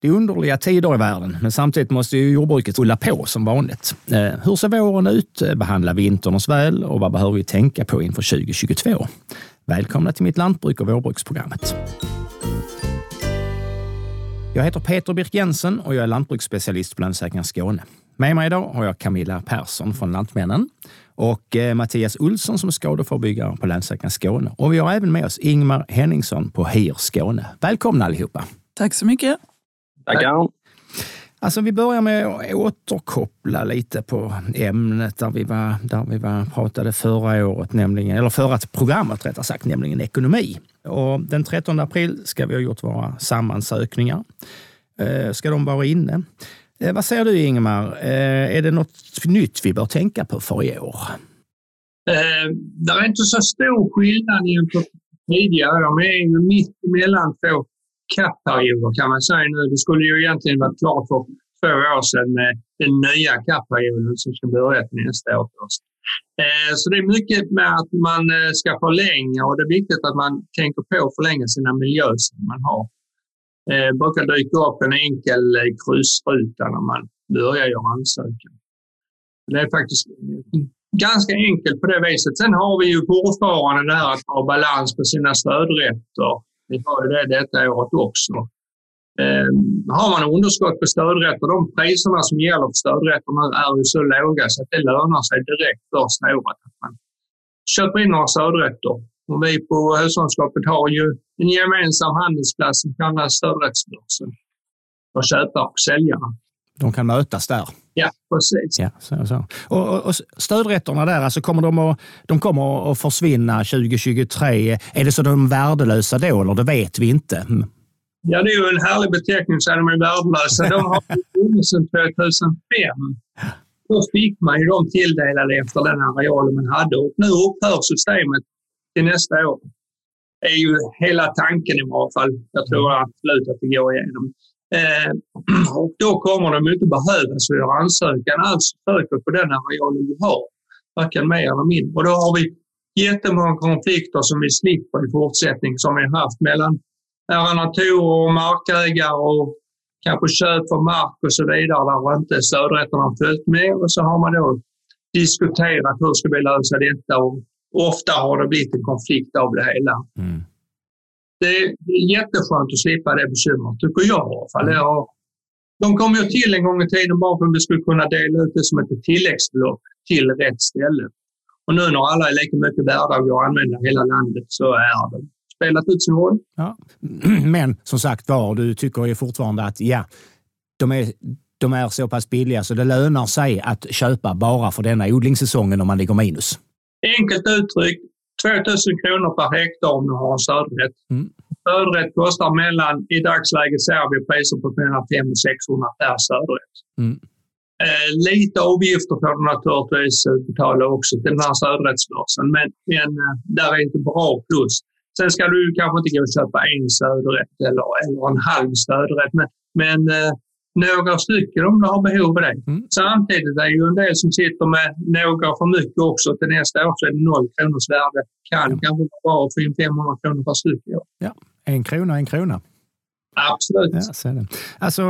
Det är underliga tider i världen, men samtidigt måste ju jordbruket rulla på som vanligt. Eh, hur ser våren ut? Behandla vintern oss väl? Och vad behöver vi tänka på inför 2022? Välkomna till mitt lantbruk och vårbruksprogrammet. Jag heter Peter Birk Jensen och jag är lantbruksspecialist på Länsförsäkringar Skåne. Med mig idag har jag Camilla Persson från Lantmännen och eh, Mattias Olsson som är skadeförebyggare på Länsförsäkringar Skåne. Och vi har även med oss Ingmar Henningsson på HIR Skåne. Välkomna allihopa! Tack så mycket! Tackar! Alltså vi börjar med att återkoppla lite på ämnet där vi, var, där vi var, pratade förra året, nämligen, eller förra programmet rättare sagt, nämligen ekonomi. Och den 13 april ska vi ha gjort våra sammansökningar. Eh, ska de vara inne? Eh, vad säger du Ingemar? Eh, är det något nytt vi bör tänka på för i år? Eh, det är inte så stor skillnad jämfört med tidigare. De är ju mitt emellan två CAP-perioder kan man säga nu. Det skulle ju egentligen varit klart för två år sedan med den nya CAP-perioden som ska börja till nästa år först. Eh, så det är mycket med att man eh, ska förlänga och det är viktigt att man tänker på att förlänga sina miljöer man har. Det eh, brukar dyka upp en enkel eh, kryssruta när man börjar göra ansökan. Det är faktiskt ganska enkelt på det viset. Sen har vi ju fortfarande det här att ha balans på sina stödrätter. Vi har ju det detta året också. Eh, har man underskott på stödrätter, de priserna som gäller för stödrätter nu är ju så låga så att det lönar sig direkt första året att man köper in några stödrätter. Och vi på Hushållskapet har ju en gemensam handelsplats som kallas stödrättsbörsen för köpare och säljare. De kan mötas där? Ja, precis. Ja, så, så. Och, och, och stödrätterna där, alltså kommer de, att, de kommer att försvinna 2023. Är det så de är värdelösa då, eller det vet vi inte? Mm. Ja, det är ju en härlig beteckning så de är värdelösa. De har funnits sedan 2005. Då fick man ju dem tilldelade efter den arealen man hade och nu upphör systemet till nästa år. Det är ju hela tanken i varje fall. Jag tror mm. absolut att det går igenom. Eh, och då kommer de inte behövas och göra ansökan alls söker på den arealen vi har. Varken mer eller mindre. Och då har vi jättemånga konflikter som vi slipper i fortsättning som vi har haft mellan arrendatorer och markägare och kanske köp av mark och så vidare där inte stödrätterna har följt med. Och så har man då diskuterat hur ska vi lösa detta och ofta har det blivit en konflikt av det hela. Mm. Det är jätteskönt att slippa det bekymret, tycker jag i alla fall. Mm. De kom ju till en gång i tiden bara för att vi skulle kunna dela ut det som ett tilläggsbelopp till rätt ställe. Och nu när alla är lika mycket värda och går att använda hela landet så är det spelat ut sin roll. Ja. Men som sagt var, du tycker ju fortfarande att ja, de är, de är så pass billiga så det lönar sig att köpa bara för denna odlingssäsongen om man ligger minus. Enkelt uttryckt, 2000 kronor per hektar om du har en stödrätt. Mm. Stödrätt kostar mellan, i dagsläget ser vi priser på mellan 500 och 600 per stödrätt. Mm. Eh, lite avgifter får du naturligtvis betala också till den här stödrättsbörsen, men, men eh, där är inte bra plus. Sen ska du kanske inte gå och köpa en stödrätt eller, eller en halv stödrätt, men, men eh, några stycken om du har behov av det. Mm. Samtidigt är det ju en del som sitter med några för mycket också. Till nästa år så är det noll kronors värde. Kan ja. kanske vara bra att få in 500 kronor per styck. Ja. ja, en krona, en krona. Absolut. Ja, så det. Alltså,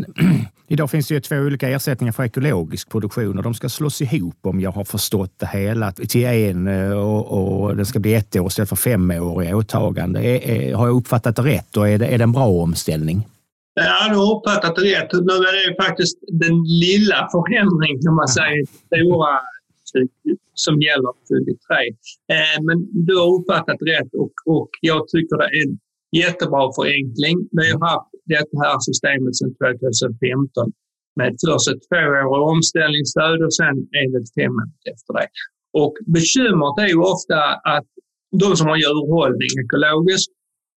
idag finns det ju två olika ersättningar för ekologisk produktion och de ska slås ihop om jag har förstått det hela till en eh, och, och den ska bli ett år istället för fem år i åtagande. Är, är, har jag uppfattat det rätt och är det, är det en bra omställning? Ja, du har uppfattat det rätt. Nu är det faktiskt den lilla förändringen kan man säga, stora som gäller 23. Eh, men du har uppfattat rätt och, och jag tycker det är en Jättebra förenkling. Vi har haft det här systemet sedan 2015 med först ett tvåårigt omställningsstöd och sen enligt fem efter det. Och bekymret är ju ofta att de som har djurhållning ekologiskt,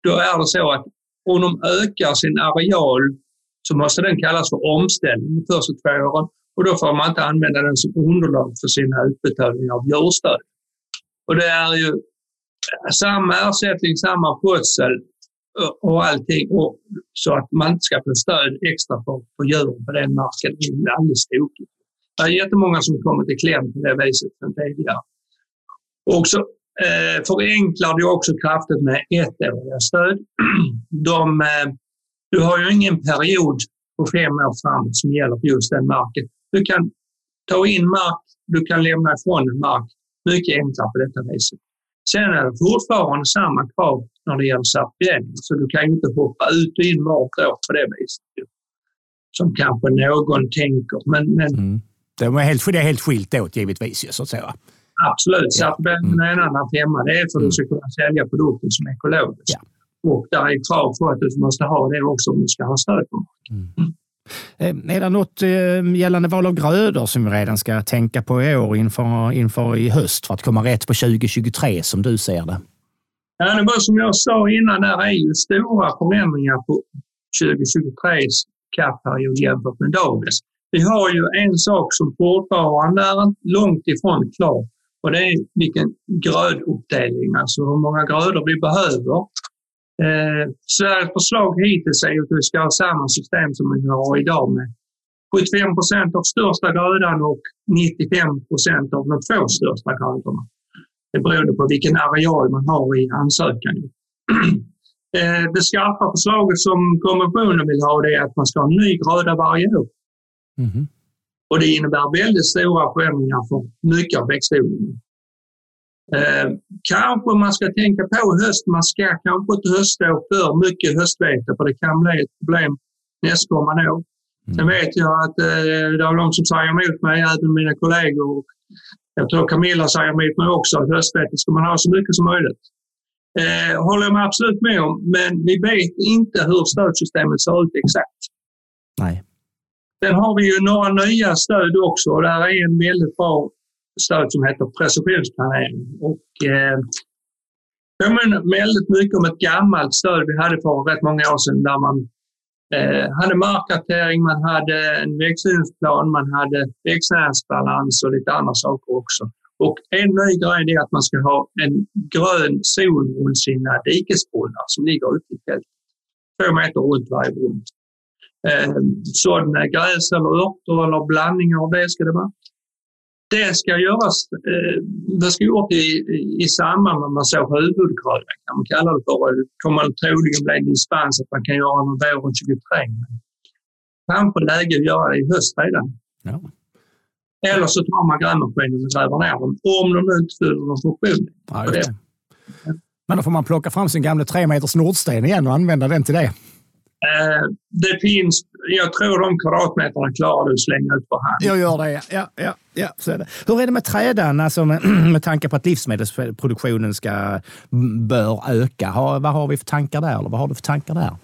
då är det så att om de ökar sin areal så måste den kallas för omställning de första två åren och då får man inte använda den som underlag för sina utbetalningar av djurstöd. Och det är ju samma ersättning, samma skötsel och allting och, så att man inte ska få stöd extra för, för djuren på den marken. Det är alldeles tokigt. Det är jättemånga som kommit i kläm på det viset sedan tidigare. Och så eh, förenklar du också kraftigt med ettåriga stöd. De, eh, Du har ju ingen period på fem år framåt som gäller för just den marken. Du kan ta in mark, du kan lämna ifrån mark mycket enklare på detta viset. Sen är det fortfarande samma krav när det gäller certifiering, så du kan ju inte hoppa ut och in vart år på det viset. Som kanske någon tänker. Men, men mm. det, är helt, det är helt skilt åt givetvis, så att säga. Absolut. Certifieringen mm. är en annan femma. Det är för att du ska kunna sälja produkter som är ekologiska. Ja. Och där är krav på att du måste ha det också om du ska ha stöd på marken. Mm. mm. Eh, är det något eh, gällande val av grödor som vi redan ska tänka på i år inför, inför i höst för att komma rätt på 2023 som du ser det? Ja, det var som jag sa innan, det är ju stora förändringar på 2023s CAP-period jämfört med dagens. Vi har ju en sak som fortfarande är långt ifrån klar och det är vilken gröduppdelning, alltså hur många grödor vi behöver Eh, Sveriges förslag hittills är att vi ska ha samma system som vi har idag med 75 procent av största grödan och 95 procent av de två största grödorna. Det beror på vilken areal man har i ansökan. Eh, det skarpa förslaget som kommissionen vill ha det är att man ska ha en ny gröda varje år. Mm. Och det innebär väldigt stora förändringar för mycket av växtodlingen. Eh, kanske man ska tänka på höst. Man ska kanske inte hösta för mycket höstvete för det kan bli ett problem nästkommande år. Mm. Sen vet jag att eh, det är de som säger emot mig, även mina kollegor. Och jag tror Camilla säger emot mig också att höstvete ska man ha så mycket som möjligt. Eh, håller jag med absolut med om, men vi vet inte hur stödsystemet ser ut exakt. Nej. Sen har vi ju några nya stöd också och där är en väldigt bra stöd som heter precisionsplanering. Och, eh, påminner väldigt mycket om ett gammalt stöd vi hade för rätt många år sedan där man eh, hade markkartering, man hade en växtsynsplan, man hade växtnäringsbalans och lite andra saker också. Och en ny grej är att man ska ha en grön zon runt sina dikesbrunnar som ligger ute i fältet. Två meter runt varje brunn. Eh, sådd med gräs eller örter eller blandningar av det ska det vara. Det ska göras, eh, det ska gjort i, i samband med att man såg huvudgrödan kan man kalla det för. Det kommer troligen bli dispens att man kan göra det våren 23. Men kanske läge att göra det i höst redan. Ja. Eller så tar man grävmaskinen och gräver ner dem, om de inte fyller någon funktion. Ja, Men då får man plocka fram sin gamla tre meters nordsten igen och använda den till det. Eh, det finns, jag tror de kvadratmeterna klarar du att slänga ut på hand. Jag gör det, ja. ja, ja, så är det. Hur är det med trädan, alltså med, med tanke på att livsmedelsproduktionen ska, bör öka? Har, vad har vi för tankar där? Eller vad har du för tankar där?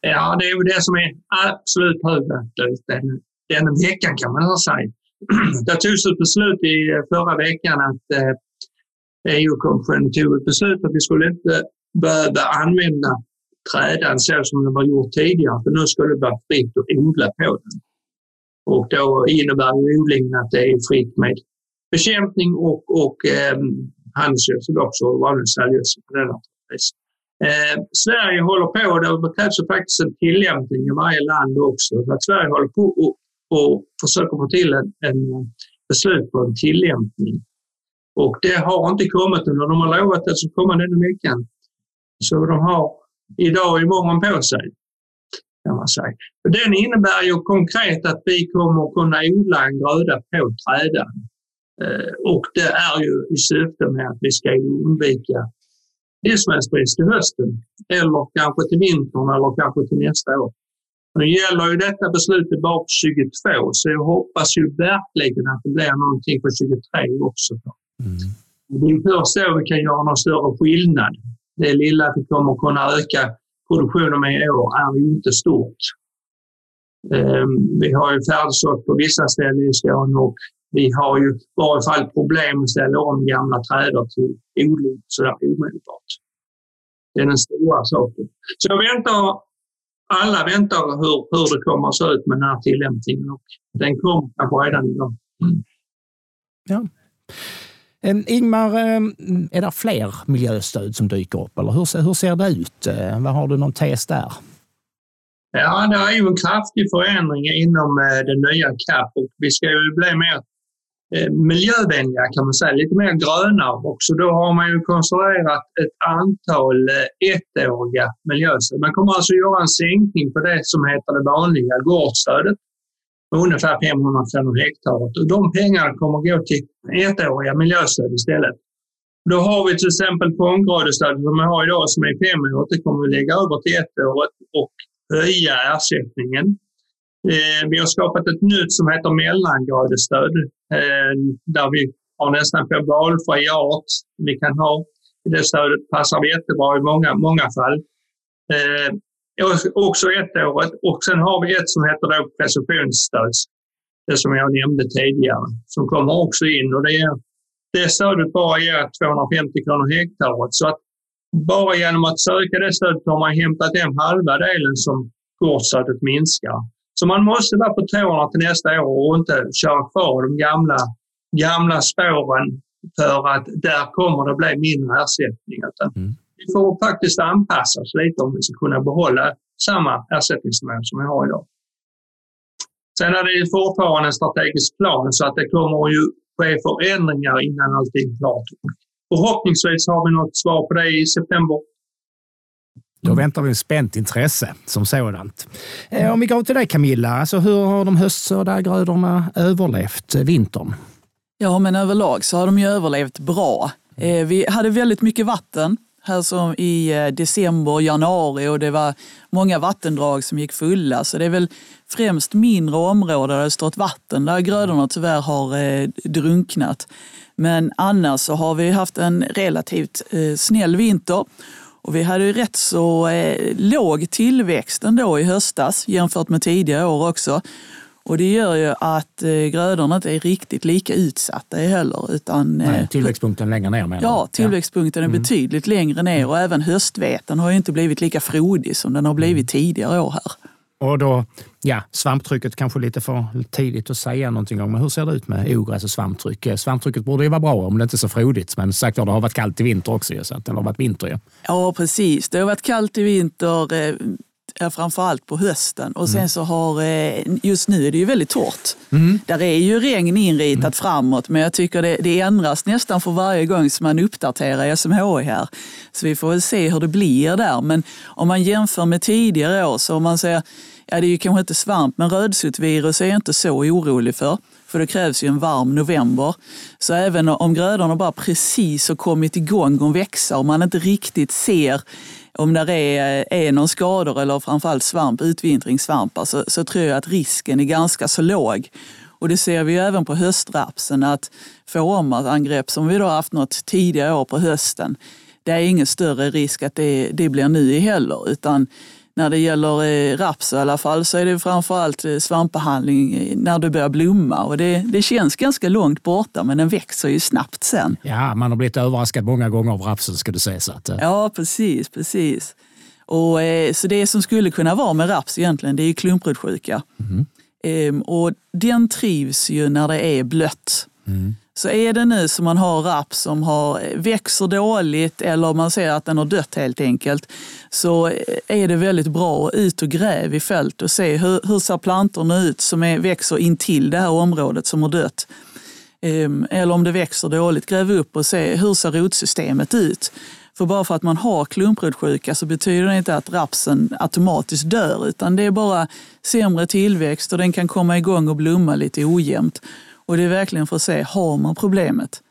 Ja, det är ju det som är absolut högaktuellt den, den veckan kan man säga. Det togs ett beslut i förra veckan att eh, EU-kommissionen tog ett beslut att vi skulle inte behöva använda trädan så som det var gjort tidigare, för nu ska det vara fritt att odla på den. Och då innebär odlingen att det är fritt med bekämpning och, och eh, handelsgödsel också, och vanlig stallgödsel på denna eh, Sverige håller på, och det krävs faktiskt en tillämpning i varje land också, så att Sverige håller på och, och försöker få till en, en beslut på en tillämpning. Och det har inte kommit ännu. De har lovat att det ska komma denna veckan. Så de har idag och imorgon på sig. Kan man säga. Den innebär ju konkret att vi kommer kunna odla en gröda på trädan. Eh, och det är ju i syfte med att vi ska undvika livsmedelsbrist till hösten eller kanske till vintern eller kanske till nästa år. Nu gäller ju detta beslutet bara på 22 så jag hoppas ju verkligen att det blir någonting på 23 också. Mm. Det är först då vi kan göra någon större skillnad det lilla vi kommer kunna öka produktionen med i år är inte stort. Ehm, vi har ju färdigsått på vissa ställen i Skåne och vi har ju i varje fall problem att ställa om gamla trädor till odling sådär omedelbart. Det är den stora saken. Så jag väntar, alla väntar hur, hur det kommer att se ut med den här tillämpningen och den kommer kanske redan idag. Mm. Ja. Ingmar, ehm, är det fler miljöstöd som dyker upp eller hur, hur ser det ut? Eh, vad har du någon tes där? Ja, det är ju en kraftig förändring inom eh, den nya CAP och vi ska ju bli mer eh, miljövänliga kan man säga, lite mer gröna också. Då har man ju konstruerat ett antal ettåriga miljöstöd. Man kommer alltså göra en sänkning på det som heter det vanliga gårdsstödet ungefär 500 kronor hektaret och de pengarna kommer gå till ettåriga miljöstöd istället. Då har vi till exempel fånggrödestödet som vi har idag som är femårigt. Det kommer vi lägga över till ettåret och höja ersättningen. Eh, vi har skapat ett nytt som heter mellangradestöd eh, där vi har nästan på valfri art vi kan ha. Det stödet passar jättebra i många, många fall. Eh, också ettåret och sen har vi ett som heter då presumtionsstöd. Det som jag nämnde tidigare som kommer också in och det är det stödet bara ger 250 kronor hektaret. Så att bara genom att söka det stödet har man hämtat hem halva delen som gårdsstödet minskar. Så man måste vara på tårna till nästa år och inte köra kvar de gamla, gamla spåren för att där kommer det bli mindre ersättning. Mm. Vi får faktiskt anpassa oss lite om vi ska kunna behålla samma ersättningsnivå som vi har idag. Sen är det fortfarande en strategisk plan så att det kommer ju ske förändringar innan allt är klart. Förhoppningsvis har vi något svar på det i september. Då väntar vi med spänt intresse som sådant. Eh, om vi går till dig Camilla, alltså hur har de höstsådda grödorna överlevt vintern? Ja, men överlag så har de ju överlevt bra. Eh, vi hade väldigt mycket vatten här som i eh, december och januari och det var många vattendrag som gick fulla. Så det är väl främst mindre områden där det stått vatten där grödorna tyvärr har eh, drunknat. Men annars så har vi haft en relativt eh, snäll vinter och vi hade ju rätt så eh, låg tillväxt ändå i höstas jämfört med tidigare år också. Och det gör ju att eh, grödorna inte är riktigt lika utsatta heller. Utan, Nej, eh, tillväxtpunkten längre ner menar Ja, tillväxtpunkten ja. är mm. betydligt längre ner och även höstveten har ju inte blivit lika frodig som den har blivit mm. tidigare år här. Och då, ja, svamptrycket kanske lite för tidigt att säga någonting om. Men hur ser det ut med ogräs och svamptryck? Eh, svamptrycket borde ju vara bra om det inte är så frodigt. Men sagt det har varit kallt i vinter också. Så att det har varit vinter ju. Ja, precis. Det har varit kallt i vinter framförallt på hösten. Och sen mm. så har, eh, just nu är det ju väldigt torrt. Mm. Där är ju regn inritat mm. framåt, men jag tycker det, det ändras nästan för varje gång som man uppdaterar SMHI här. Så vi får väl se hur det blir där. Men om man jämför med tidigare år så om man säger, ja det är ju kanske inte svamp, men rödsotvirus är jag inte så orolig för. För det krävs ju en varm november. Så även om grödorna bara precis har kommit igång och växa och man inte riktigt ser om det är, är någon skador eller framförallt svamp, utvintringssvampar så, alltså, så tror jag att risken är ganska så låg. Och det ser vi ju även på höstrapsen att fårangrepp som vi då haft något tidigare år på hösten, det är ingen större risk att det, det blir nu heller utan när det gäller eh, raps i alla fall så är det framförallt eh, svampbehandling eh, när det börjar blomma. Och det, det känns ganska långt borta men den växer ju snabbt sen. Ja, man har blivit överraskad många gånger av rapsen ska du säga. Så att, Ja, precis, precis. Och, så det som skulle kunna vara med raps egentligen det är klumprotsjuka. Mm. Ehm, och den trivs ju när det är blött. Mm. Så är det nu som man har raps som har, eh, växer dåligt eller man ser att den har dött helt enkelt, så eh, är det väldigt bra att ut och gräva i fält och se hur, hur ser plantorna ut som är, växer intill det här området som har dött. Ehm, eller om det växer dåligt, gräv upp och se hur ser rotsystemet ut. För bara för att man har klumprotsjuka så betyder det inte att rapsen automatiskt dör, utan det är bara sämre tillväxt och den kan komma igång och blomma lite ojämnt. Och det är verkligen för att se, har man problemet?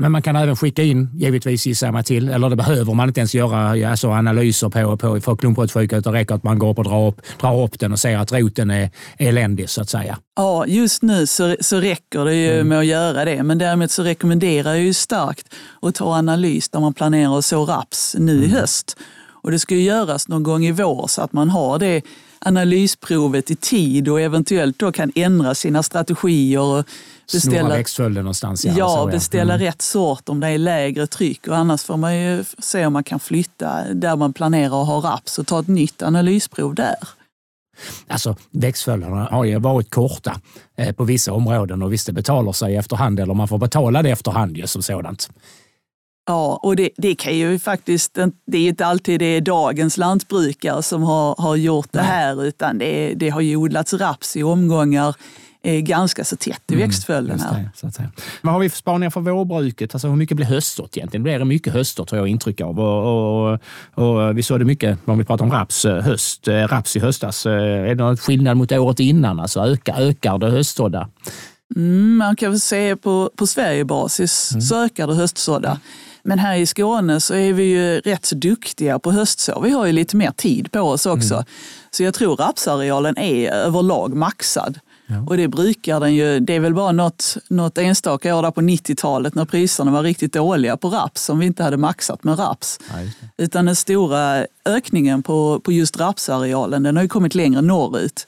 Men man kan även skicka in, givetvis gissar man till, eller det behöver man inte ens göra alltså analyser på, på för klumprotsjuka utan räcker att man går upp och drar upp, drar upp den och ser att roten är eländig så att säga. Ja, just nu så, så räcker det ju mm. med att göra det. Men däremot så rekommenderar jag ju starkt att ta analys när man planerar att så raps nu mm. i höst. Och det ska ju göras någon gång i vår så att man har det analysprovet i tid och eventuellt då kan ändra sina strategier. Och beställa, växtföljden någonstans. Ja, ja beställa mm. rätt sort om det är lägre tryck och annars får man ju se om man kan flytta där man planerar att ha raps och ta ett nytt analysprov där. Alltså växtföljderna har ju varit korta eh, på vissa områden och visst det betalar sig efterhand eller man får betala det efterhand ju som sådant. Ja, och det, det, kan ju faktiskt det är inte alltid det är dagens lantbrukare som har, har gjort det här, utan det, det har ju odlats raps i omgångar ganska så tätt i mm, växtföljden här. Det, Vad har vi för spaningar för vårbruket? Alltså hur mycket blir höstsått egentligen? Blir det mycket höstsått har jag intryck av. Och, och, och, vi såg det mycket om vi pratar om raps, eh, höst, eh, raps i höstas. Eh, är det någon skillnad mot året innan? Alltså ökar, ökar det höstsådda? Mm, man kan väl säga på, på Sverigebasis mm. så ökar det höstsådda. Men här i Skåne så är vi ju rätt så duktiga på höstså. Vi har ju lite mer tid på oss också. Mm. Så jag tror rapsarealen är överlag maxad. Ja. Och det brukar den ju. Det är väl bara något, något enstaka år där på 90-talet när priserna var riktigt dåliga på raps som vi inte hade maxat med raps. Ja, Utan den stora ökningen på, på just rapsarealen den har ju kommit längre norrut.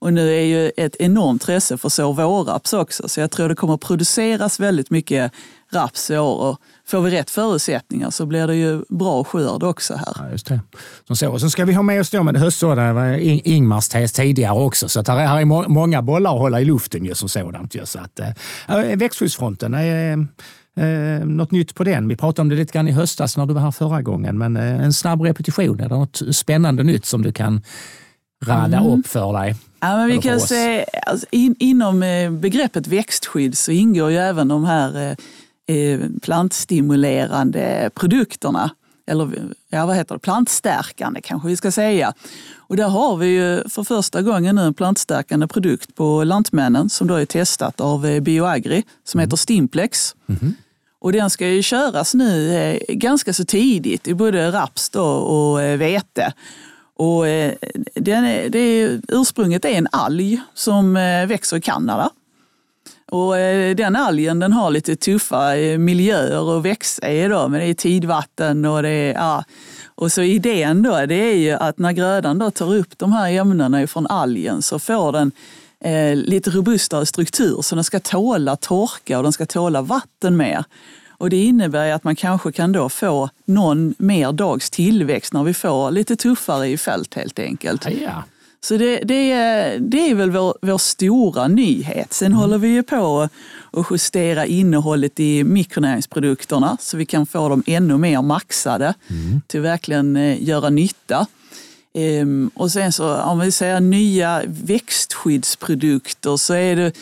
Och nu är ju ett enormt intresse för så vårraps också. Så jag tror det kommer produceras väldigt mycket raps i år. Och får vi rätt förutsättningar så blir det ju bra skörd också här. Ja, just det. Som så. Och så ska vi ha med oss då med höstsådda, Ingmars tes tidigare också. Så att här, är, här är må många bollar att hålla i luften ju som sådant. Ju. Så att, äh, växtskyddsfronten, är, äh, något nytt på den? Vi pratade om det lite grann i höstas när du var här förra gången, men äh, en snabb repetition. Är det något spännande nytt som du kan rada mm. upp för dig? Ja, men vi kan se, alltså, in, inom begreppet växtskydd så ingår ju även de här Eh, plantstimulerande produkterna. Eller ja, vad heter det? plantstärkande kanske vi ska säga. Och där har vi ju för första gången nu en plantstärkande produkt på Lantmännen som då är testat av eh, Bioagri som heter Stimplex. Mm. Och den ska ju köras nu eh, ganska så tidigt i både raps och vete. Och eh, den är, det är, ursprunget är en alg som eh, växer i Kanada. Och eh, den algen den har lite tuffa miljöer att växa i då, men det är tidvatten och det är, ja. Och så idén då, det är ju att när grödan då tar upp de här ämnena från algen så får den eh, lite robustare struktur så den ska tåla torka och den ska tåla vatten mer. Och det innebär att man kanske kan då få någon mer dags tillväxt när vi får lite tuffare i fält helt enkelt. Ja. Så det, det, är, det är väl vår, vår stora nyhet. Sen mm. håller vi ju på att justera innehållet i mikronäringsprodukterna så vi kan få dem ännu mer maxade mm. till verkligen eh, göra nytta. Ehm, och sen så om vi säger nya växtskyddsprodukter så är det,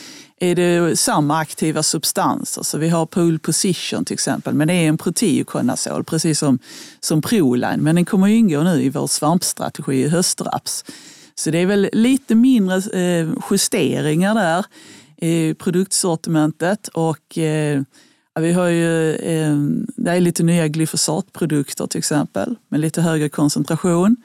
är det samma aktiva substanser. Så alltså, vi har Pole Position till exempel, men det är en protiokonazol precis som, som Proline. Men den kommer ingå nu i vår svampstrategi i höstraps. Så det är väl lite mindre eh, justeringar där i produktsortimentet och eh, vi har ju, eh, det är lite nya glyfosatprodukter till exempel med lite högre koncentration.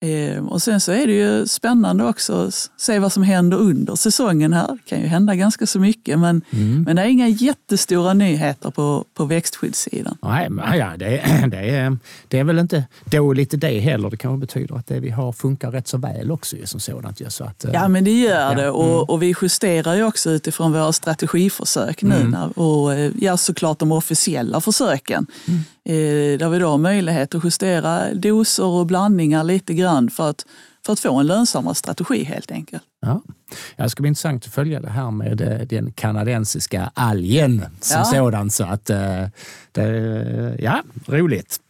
Eh, och sen så är det ju spännande också att se vad som händer under säsongen här. Det kan ju hända ganska så mycket men, mm. men det är inga jättestora nyheter på, på växtskyddssidan. Nej, ja, det, det, är, det är väl inte dåligt det heller. Det kanske betyder att det vi har funkar rätt så väl också som sådant. Så att, eh, ja, men det gör det och, mm. och vi justerar ju också utifrån våra strategiförsök nu mm. och eh, ja, såklart de officiella försöken. Eh, där vi då har möjlighet att justera doser och blandningar lite grann för att, för att få en lönsammare strategi helt enkelt. Ja. Det ska bli intressant att följa det här med eh, den kanadensiska algen som ja. sådan. Så att, eh, det, ja, roligt.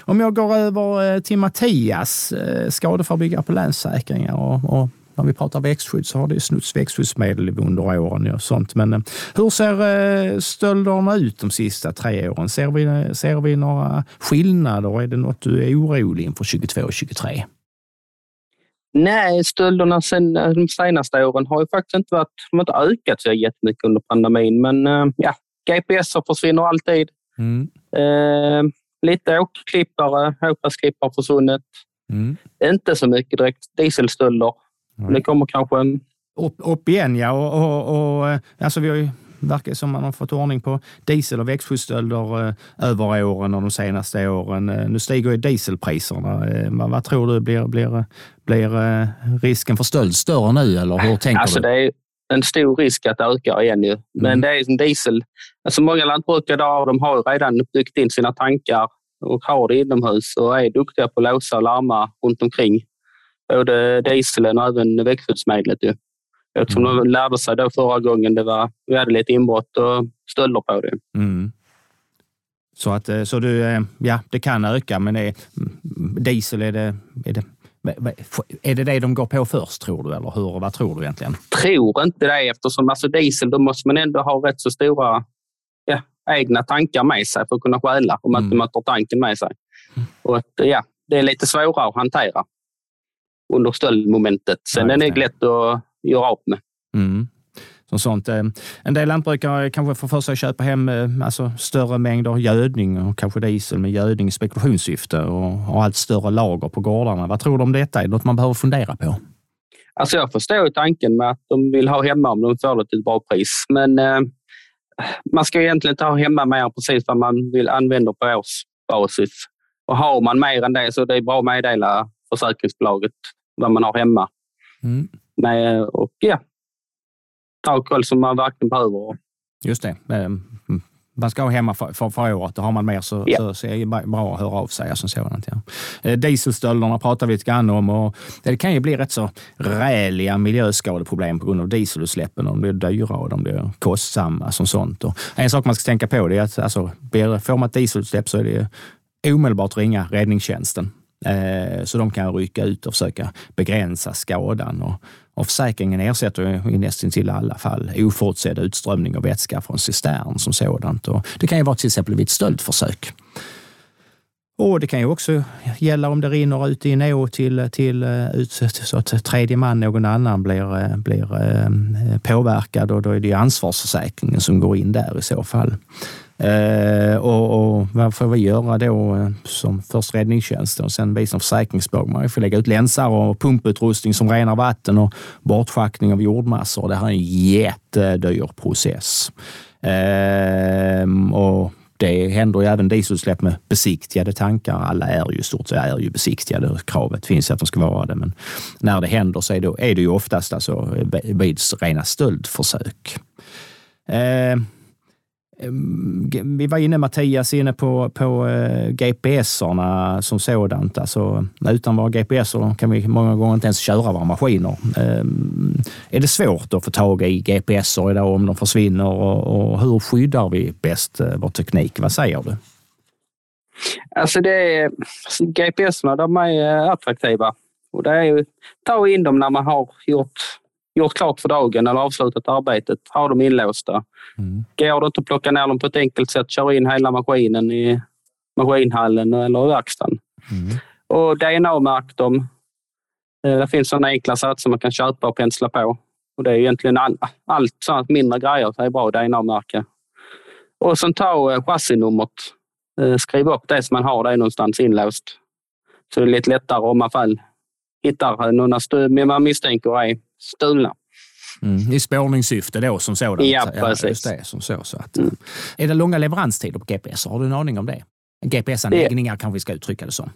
Om jag går över till Mattias, skadeförebyggare på Länssäkringar och, och när vi pratar växtskydd så har det snutts växtskyddsmedel under åren och sånt. Men eh, hur ser eh, stölderna ut de sista tre åren? Ser vi, ser vi några skillnader? Är det något du är orolig inför 22 och 23? Nej, stölderna sen, eh, de senaste åren har ju faktiskt inte, varit, de har inte ökat så jättemycket under pandemin. Men ja, GPS försvinner alltid. Mm. Eh, lite åkklippare, åkpassklippare försvunnit. Mm. Inte så mycket direkt dieselstölder. Det kommer kanske en... Upp, upp igen ja. Och, och, och, alltså vi har ju verkar som man har fått ordning på diesel och växtskyddsstölder eh, över åren och de senaste åren. Eh, nu stiger ju dieselpriserna. Eh, vad tror du, blir, blir, blir eh, risken för stöld större nu eller hur tänker alltså, du? Det är en stor risk att det ökar igen ju. Men mm. det är som diesel. Alltså många lantbrukare idag de har redan byggt in sina tankar och har det inomhus och är duktiga på att låsa och larma runt omkring både dieseln och även växtskyddsmedlet. Ju. Eftersom mm. de lärde sig då förra gången det var, vi hade lite inbrott och stölder på det. Mm. Så, att, eh, så du, eh, ja, det kan öka, men är, diesel är det, är det Är det det de går på först, tror du? Eller hur, vad tror du egentligen? Tror inte det eftersom alltså diesel, då måste man ändå ha rätt så stora ja, egna tankar med sig för att kunna stjäla om mm. man tar tanken med sig. Mm. Och ja, det är lite svårare att hantera under stöldmomentet. Sen ja, är det lätt att göra av med. Mm som sånt. Eh, en del lantbrukare kanske får för sig att köpa hem eh, alltså, större mängder gödning och kanske diesel med gödning i spekulationssyfte och har allt större lager på gårdarna. Vad tror du om detta? Är det något man behöver fundera på? Alltså jag förstår tanken med att de vill ha hemma om de får det till ett bra pris. Men eh, man ska egentligen inte ha hemma mer precis vad man vill använda på årsbasis. Och har man mer än det så är det bra att meddela försäkringsbolaget vad man har hemma. Mm. Nej, och ja, takkoll som man verkligen behöver. Just det. Ehm, man ska ha hemma för, för, för året. Har man mer så, yeah. så, så är det bra att höra av sig. Alltså sådant, ja. Eh, dieselstölderna pratar vi lite grann om. Och det kan ju bli rätt så räliga miljöskadeproblem på grund av dieselutsläppen. De blir dyra och de blir kostsamma. Som sånt. Och en sak man ska tänka på är att alltså, får man ett dieselutsläpp så är det omedelbart ringa räddningstjänsten. Eh, så de kan rycka ut och försöka begränsa skadan. Och, och försäkringen ersätter i nästan till alla fall oförutsedd utströmning av vätska från cistern som sådant. Och det kan ju vara till exempel vid ett stöldförsök. Och det kan ju också gälla om det rinner ut i en å till, till, eh, ut, så att tredje man, någon annan, blir, eh, blir påverkad och då är det ansvarsförsäkringen som går in där i så fall. Eh, och, och, vad får vi göra då eh, som först räddningstjänsten och sen vi som försäkringsbolag? Man får lägga ut länsar och pumputrustning som renar vatten och bortschaktning av jordmassor. Det här är en jättedyr process. Eh, och det händer ju även dieselutsläpp med besiktigade tankar. Alla är ju stort sett är ju besiktigade. Kravet finns att de ska vara det, men när det händer så är det, är det ju oftast alltså vid rena stöldförsök. Eh, vi var inne, Mattias, inne på, på eh, gps som sådant. Alltså, utan våra GPS kan vi många gånger inte ens köra våra maskiner. Är det svårt att få tag i GPS idag om de försvinner och, och hur skyddar vi bäst eh, vår teknik? Vad säger du? Alltså det är, alltså, GPS de är eh, attraktiva. Och det är ju, ta in dem när man har gjort gjort klart för dagen eller avslutat arbetet, har dem inlåsta. Mm. Går det inte att plocka ner dem på ett enkelt sätt, kör in hela maskinen i maskinhallen eller verkstaden. Mm. Och DNA-märk dem. Eh, det finns sådana enkla satser man kan köpa och pensla på. Och det är egentligen all, allt sånt mindre grejer det är bra DNA-märke. Och sen ta eh, chassinumret. Eh, skriv upp det så man har det någonstans inlåst. Så det är lite lättare om man fall hittar några man misstänker är stulna. Mm, I spårningssyfte då som sådant? Ja, precis. Ja, det, som så, så att, mm. Är det långa leveranstider på GPS? Har du en aning om det? GPS-anläggningar kanske vi ska uttrycka det som.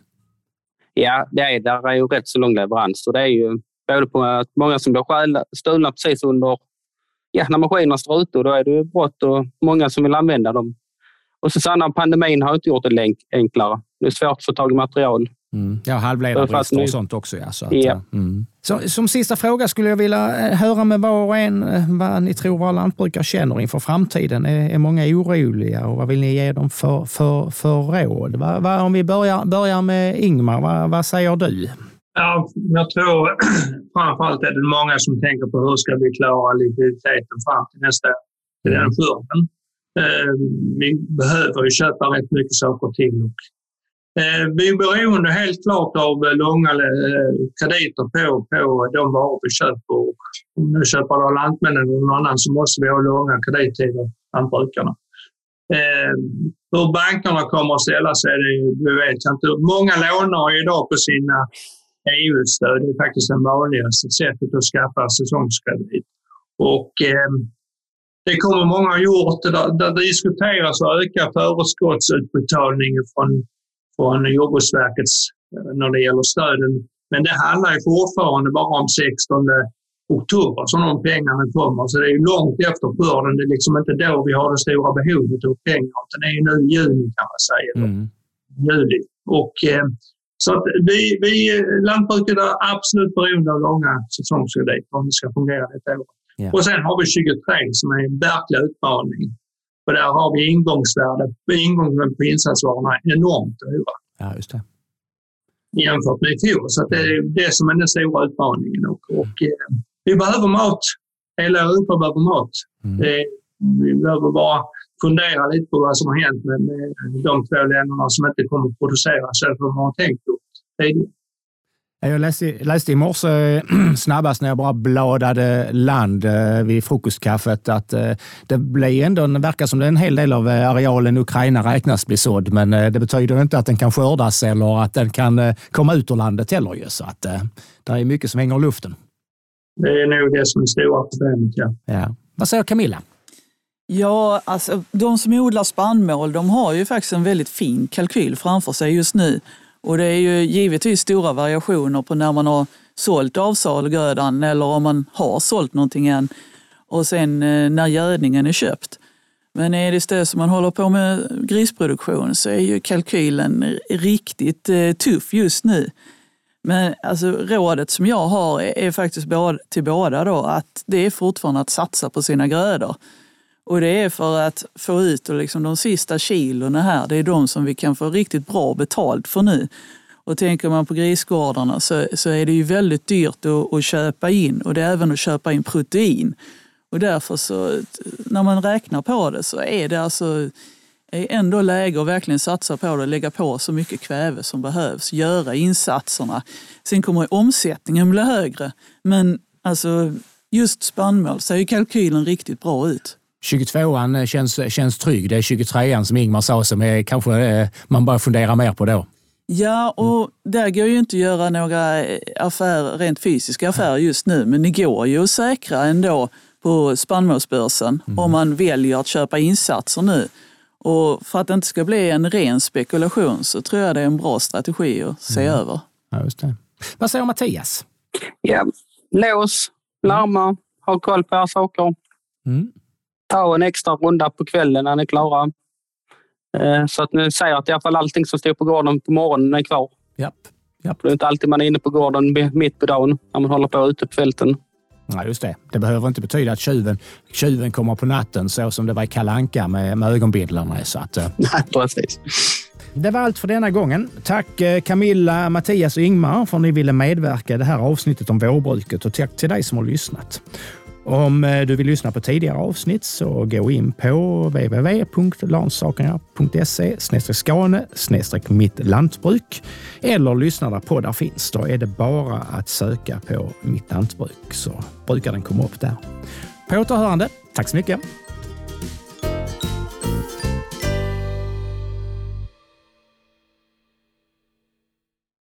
Ja, det är, där är ju rätt så lång leverans. Och det är ju både på att många som blir stulna precis under ja, när maskinerna står ute. Då är det ju brott och många som vill använda dem. Och så sen pandemin har inte gjort det enklare. Det är svårt att få tag i material. Mm. Ja, halvledarbrister och sånt också. Ja, så att, ja. Mm. så, som sista fråga skulle jag vilja eh, höra med var och en eh, vad ni tror våra lantbrukare känner inför framtiden. Är, är många oroliga och vad vill ni ge dem för, för, för råd? Va, va, om vi börjar, börjar med Ingmar, va, vad säger du? Ja, jag tror framförallt är det många som tänker på hur ska vi klara likviditeten fram till nästa till den skörden. Eh, vi behöver ju köpa rätt mycket saker till och Eh, vi är beroende helt klart av eh, långa eh, krediter på, på de varor vi köper. Om nu köper av Lantmännen eller någon annan så måste vi ha långa kredittider, lantbrukarna. hur bankerna kommer att ställa sig, det vet jag inte. Många lånar idag på sina EU-stöd. Det är faktiskt det vanligaste sättet att skaffa säsongskredit. Och, eh, det kommer många ha gjort. Där, där diskuteras att öka förskottsutbetalningen från från Jordbruksverkets eh, när det gäller stöden. Men det handlar ju fortfarande bara om 16 oktober som de pengarna kommer. Så det är långt efter skörden. Det är liksom inte då vi har det stora behovet av pengar. Utan det är nu i juni kan man säga. Mm. Juli. Och, eh, så att vi, vi lantbruket är absolut beroende av långa säsongskrediter om det ska fungera detta år. Yeah. Och sen har vi 23 som är en verklig utmaning. Och där har vi ingångsvärde, ingången på insatsvarorna enormt dyra. Ja, just det. jämfört med i fjol. Så det är det som är den stora utmaningen. Och, och eh, vi behöver mat. Hela Europa behöver mat. Mm. Det, vi behöver bara fundera lite på vad som har hänt med, med de två länderna som inte kommer att producera så som de har tänkt tidigare. Jag läste, läste i morse snabbast när jag bara bladade land eh, vid frukostkaffet att eh, det blir ändå, det verkar som det är en hel del av eh, arealen Ukraina räknas bli sådd, men det betyder inte att den kan skördas eller att den kan komma ut ur landet heller. Ju. Så att det är mycket som hänger i luften. Det är nog det som är stora problemet, ja. ja. Vad säger Camilla? Ja, alltså de som odlar spannmål, de har ju faktiskt en väldigt fin kalkyl framför sig just nu. Och det är ju givetvis stora variationer på när man har sålt avsalgrödan eller om man har sålt någonting än och sen eh, när gödningen är köpt. Men är det så som man håller på med grisproduktion så är ju kalkylen riktigt eh, tuff just nu. Men alltså, rådet som jag har är faktiskt till båda då att det är fortfarande att satsa på sina grödor. Och det är för att få ut liksom de sista kilorna här, det är de som vi kan få riktigt bra betalt för nu. Och tänker man på grisgårdarna så, så är det ju väldigt dyrt att, att, köpa in och det är även att köpa in protein. Och därför så, när man räknar på det så är det alltså är ändå läge att verkligen satsa på det, lägga på så mycket kväve som behövs, göra insatserna. Sen kommer omsättningen bli högre, men alltså just spannmål ser ju kalkylen riktigt bra ut. 22an känns, känns trygg. Det är 23an som Ingmar sa som är, kanske eh, man bara funderar mer på då. Ja, och mm. där går ju inte att göra några eh, affärer, rent fysiska affärer just nu, men det går ju att säkra ändå på spannmålsbörsen mm. om man väljer att köpa insatser nu. Och för att det inte ska bli en ren spekulation så tror jag det är en bra strategi att se mm. över. Ja, just det. Vad säger Mattias? Ja, lås, larma, ha koll på era saker. Mm ta en extra runda på kvällen när ni är klara. Eh, så att ni säger att i alla fall allting som står på gården på morgonen är kvar. Japp. Japp. Det är inte alltid man är inne på gården mitt på dagen när man håller på ute på fälten. Nej, just det. Det behöver inte betyda att tjuven, tjuven kommer på natten så som det var i Kalanka med, med ögonbindlarna. Så att, eh. Nej, precis. Det var allt för denna gången. Tack eh, Camilla, Mattias och Ingmar för att ni ville medverka i det här avsnittet om vårbruket och tack till dig som har lyssnat. Om eh, du vill lyssna på tidigare avsnitt så gå in på www.lansakerna.se skane mitt lantbruk eller lyssna där poddar finns. Då är det bara att söka på mitt lantbruk så brukar den komma upp där. På återhörande. Tack så mycket!